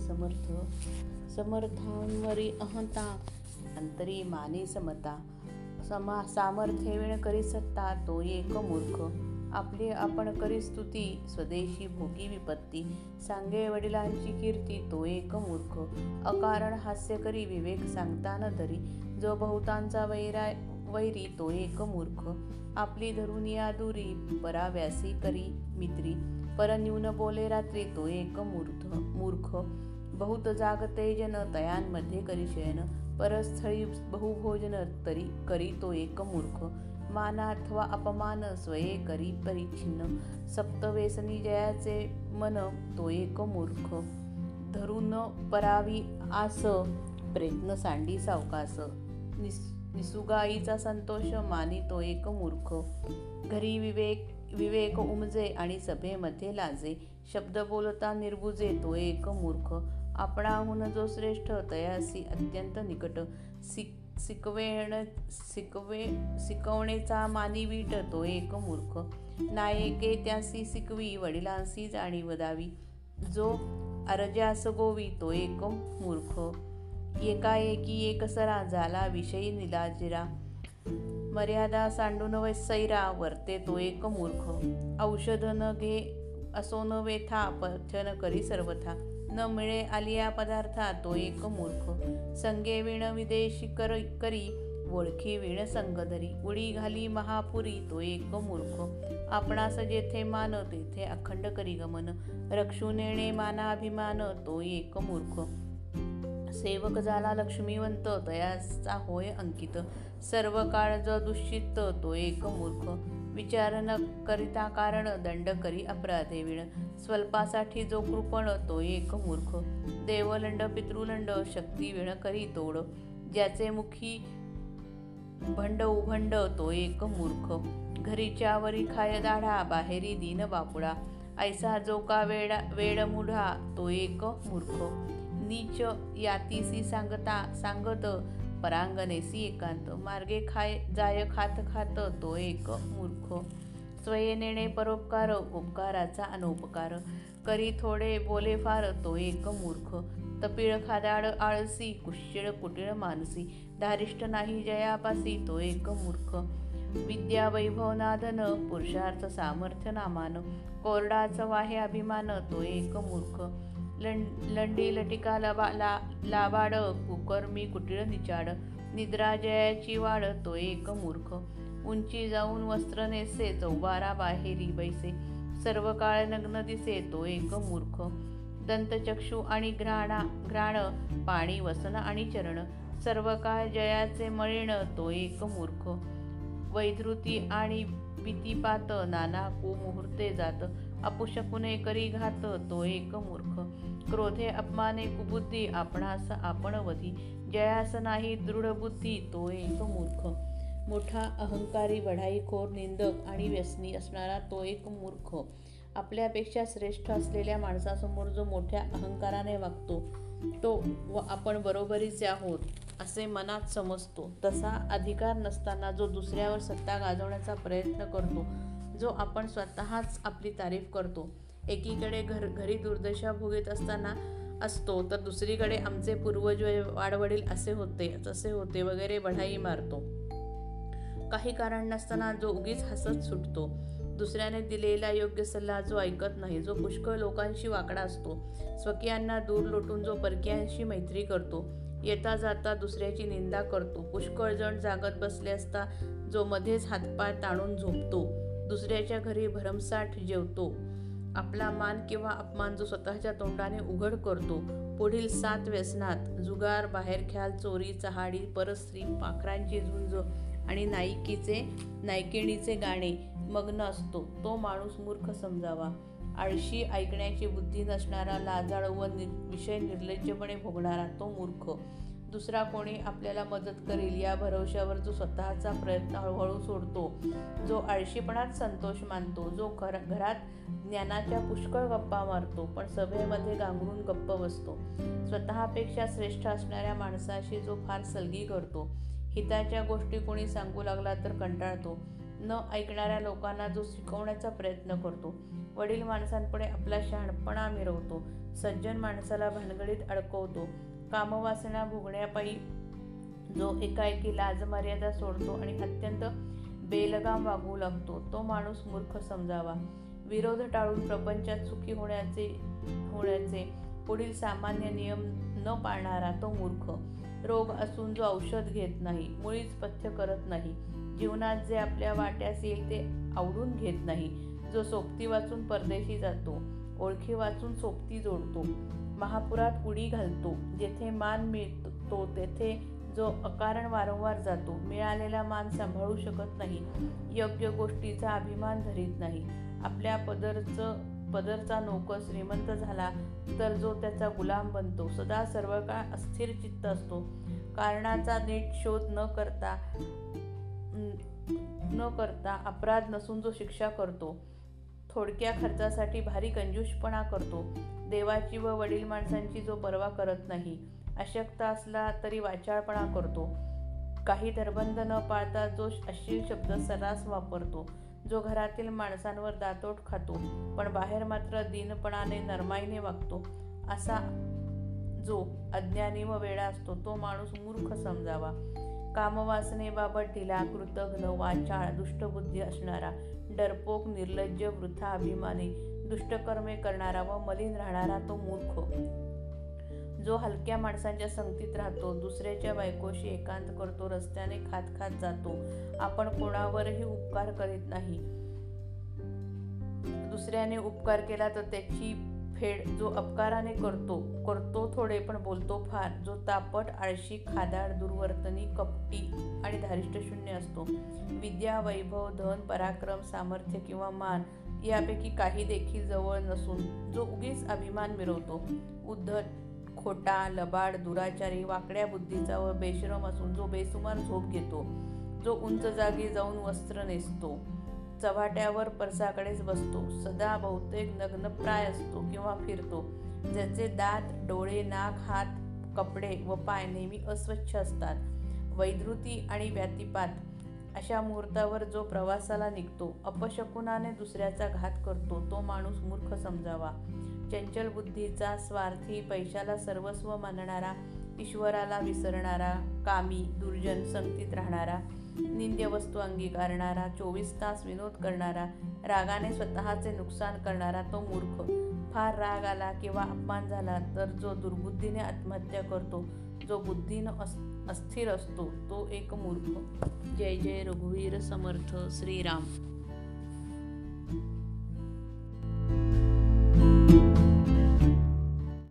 समर्थ समर्थांवरी अहंता अंतरी माने समता. समा सामर्थ्य विण करी सत्ता तो एक मूर्ख. आपली आपण करी स्तुती स्वदेशी भोगी विपत्ती. सांगे वडिलांची कीर्ती तो एक मूर्ख. अकारण हास्य करी विवेक सांगता न तरी. जो बहुतांचा वैरा वैरी तो एक मूर्ख. आपली धरून या दुरी पराव्यासी करी मित्री. परन्यून बोले रात्री तो एक मूर्ख मूर्ख. बहुत जागते जन तयांमध्ये करिशयन परस्थळी बहुभोजन तरी करी तो एक मूर्ख. मान अथवा अपमान स्वये करी परिच्छिन्न. सप्तवेसनी जयाचे मन तो एक मूर्ख. धरून परावी आस प्रयत्न सांडी सावकास. निस निसुगाईचा संतोष मानी तो एक मूर्ख. घरी विवेक विवेक उमजे आणि सभेमध्ये लाजे. शब्द बोलता निर्बुजे तो एक मूर्ख. आपणाहून जो श्रेष्ठ तयासी अत्यंत निकट सिक शिकवेण शिकवे शिकवणेचा मानी वीट तो एक मूर्ख. नायके त्यासी शिकवी वडिलांसी जाणी वदावी जो अर्जास गोवी तो एक मूर्ख. एकाएकी एकसरा झाला विषयी निलाजिरा मर्यादा सांडून वैसैरा वर्ते तो एक मूर्ख. औषध न घे असो न वेथा पथन करी सर्वथा. न मिळे आलिया पदार्था तो एक मूर्ख. संगे विण विदेशी कर करी ओळखी विण संगधरी उडी घाली महापुरी तो एक मूर्ख. आपणास जेथे मान तेथे अखंड करी गमन रक्षू नेणे मानाभिमान तो एक मूर्ख. सेवक झाला लक्ष्मीवंत तयाचा होय अंकित. सर्व काळ जो दुश्चित तो एक मूर्ख. विचार न करिता कारण दंड करी अपराधे विण. स्वल्पासाठी जो कृपण तो एक मूर्ख. देवलंड पितृलंड शक्ती विण करी तोड. ज्याचे मुखी भंड उभंड तो एक मूर्ख. घरीच्या वरी खाय दाढा बाहेरी दीन बापुडा. ऐसा जो का वेडा वेड मुढा तो एक मूर्ख. नीच यातीसी सांगता सांगत परांगणेसी एकांत मार्गे खाय जाय खात खात तो एक मूर्ख. स्वयनेणे परोपकार उपकाराचा अनोपकार. करी थोडे बोले फार तो एक मूर्ख. तपिळ खादाड आळसी कुशिळ कुटीळ मानसी. धारिष्ट नाही जयापासी तो एक मूर्ख. विद्या वैभव नादन पुरुषार्थ सामर्थ्य नामान. कोरडाच वाहे अभिमान तो एक मूर्ख. लंडी लटिका लबा ला लावाड कुकर्मी कुटीळ निचाड निद्रा जयाची वाड तो एक मूर्ख उंची जाऊन वस्त्र नेसे चौबारा बाहेरी बैसे सर्व काळ नग्न दिसे तो एक मूर्ख दंतचक्षु आणि घ्राणा घ्राण पाणी वसन आणि चरण सर्व काळ जयाचे मळीण तो एक मूर्ख वैधृती आणि भीतीपात नाना कुमुहूर्ते जात अपुशकुने करी घात तो एक मूर्ख. क्रोधे अपमाने कुबुद्धी आपणास आपणवधी जयास नाही दृढ बुद्धी तो एक मूर्ख. मोठा अहंकारी बढाईखोर निंदक आणि व्यसनी असणारा तो एक मूर्ख. आपल्यापेक्षा श्रेष्ठ असलेल्या माणसासमोर जो मोठ्या अहंकाराने वागतो तो व आपण बरोबरीचे आहोत. असे मनात समजतो. तसा अधिकार नसताना जो दुसऱ्यावर सत्ता गाजवण्याचा प्रयत्न करतो जो आपण स्वतःच आपली तारीफ करतो. एकीकडे घर घरी दुर्दशा भोगीत असताना असतो तर दुसरीकडे आमचे पूर्वज वाडवडील असे होते तसे होते वगैरे बढाई मारतो. काही कारण नसताना जो उगीच हसत सुटतो. दुसऱ्याने दिलेला योग्य सल्ला जो ऐकत नाही जो पुष्कळ लोकांशी वाकडा असतो. स्वकीयांना दूर लोटून जो परकीयांशी मैत्री करतो. येता जाता दुसऱ्याची निंदा करतो. पुष्कळ जण जागत बसले असता जो मध्येच हातपाय ताणून झोपतो. दुसऱ्याच्या घरी भरमसाठ जेवतो. आपला मान किंवा अपमान जो स्वतःच्या तोंडाने उघड करतो. पुढील सात व्यसनात जुगार बाहेर ख्याल चोरी चहाडी परस्त्री पाखरांची झुंज आणि नायिकीचे नायकिणीचे गाणे मग्न असतो. तो माणूस मूर्ख समजावा. आळशी ऐकण्याची बुद्धी नसणारा लाजाळ व विषय निर्लज्जपणे भोगणारा तो मूर्ख. दुसरा कोणी आपल्याला मदत करेल या भरवशावर जो स्वतःचा प्रयत्न हळूहळू सोडतो जो आळशीपणात संतोष मानतो जो घर घरात ज्ञानाच्या पुष्कळ गप्पा मारतो पण सभेमध्ये गांगरून गप्प बसतो. स्वतःपेक्षा श्रेष्ठ असणाऱ्या माणसाशी जो फार सलगी करतो हिताच्या गोष्टी कोणी सांगू लागला तर कंटाळतो. न ऐकणाऱ्या लोकांना जो शिकवण्याचा प्रयत्न करतो. वडील माणसांपुढे आपला शहाणपणा मिरवतो. सज्जन माणसाला भानगडीत अडकवतो. कामवासना भोगण्यापायी जो एकाएकी लाजमर्यादा सोडतो आणि अत्यंत बेलगाम वागू लागतो तो माणूस मूर्ख समजावा. विरोध टाळून प्रपंचात सुखी होण्याचे होण्याचे पुढील सामान्य नियम न पाळणारा तो मूर्ख. रोग असून जो औषध घेत नाही मुळीच पथ्य करत नाही. जीवनात जे आपल्या वाट्यास येईल ते आवडून घेत नाही. जो सोबती वाचून परदेशी जातो ओळखी वाचून सोबती जोडतो महापुरात उडी घालतो जेथे मान मिळतो तेथे जो अकारण वारंवार जातो मिळालेला मान सांभाळू शकत नाही. योग्य गोष्टीचा अभिमान धरीत नाही. आपल्या पदरचं पदरचा नोकर श्रीमंत झाला तर जो त्याचा गुलाम बनतो सदा सर्व काळ अस्थिर चित्त असतो. कारणाचा नीट शोध न करता न करता अपराध नसून जो शिक्षा करतो थोडक्या खर्चासाठी भारी कंजूषपणा करतो देवाची व वडील माणसांची जो पर्वा करत नाही अशक्त असला तरी वाचाळपणा करतो. काही धरबंध न पाळता जो अश्लील शब्द सर्रास वापरतो जो घरातील माणसांवर दातोट खातो पण बाहेर मात्र दीनपणाने नरमाईने वागतो असा जो अज्ञानी व वेळा असतो तो माणूस मूर्ख समजावा. कामवासनेबाबत ढिला कृतघ्न वाचाळ दुष्टबुद्धी असणारा डरपोक निर्लज्ज वृथा अभिमानी दुष्टकर्मे करणारा व मलिन राहणारा तो मूर्ख. जो हलक्या माणसांच्या संगतीत राहतो दुसऱ्याच्या बायकोशी एकांत करतो रस्त्याने खात खात जातो. आपण कोणावरही उपकार करीत नाही. दुसऱ्याने उपकार केला तर त्याची फेड जो अपकाराने करतो करतो थोडे पण बोलतो फार जो तापट आळशी खादाड दुर्वर्तनी कपटी आणि धारिष्टशून्य असतो. विद्या वैभव धन पराक्रम सामर्थ्य किंवा मान यापैकी काही देखील जवळ नसून जो उगीच अभिमान मिरवतो. उद्धट खोटा लबाड दुराचारी वाकड्या बुद्धीचा व बेशरम असून जो बेसुमार झोप घेतो जो उंच जागी जाऊन वस्त्र नेसतो. चव्हाट्यावर परसाकडेच बसतो. सदा बहुतेक नग्नप्राय असतो किंवा फिरतो. ज्याचे दात डोळे नाक हात कपडे व पाय नेहमी अस्वच्छ असतात. वैधृती आणि व्यातिपात अशा मुहूर्तावर जो प्रवासाला निघतो अपशकुनाने दुसऱ्याचा घात करतो तो माणूस मूर्ख समजावा. चंचल बुद्धीचा स्वार्थी पैशाला सर्वस्व मानणारा ईश्वराला विसरणारा कामी दुर्जन संगतीत राहणारा निंद्य वस्तू अंगीकारणारा चोवीस तास विनोद करणारा रागाने स्वतःचे नुकसान करणारा तो मूर्ख. फार राग आला किंवा अपमान झाला तर जो दुर्बुद्धीने आत्महत्या करतो जो बुद्धीनं अस्थिर असतो तो एक मूर्ख. जय जय रघुवीर समर्थ श्रीराम.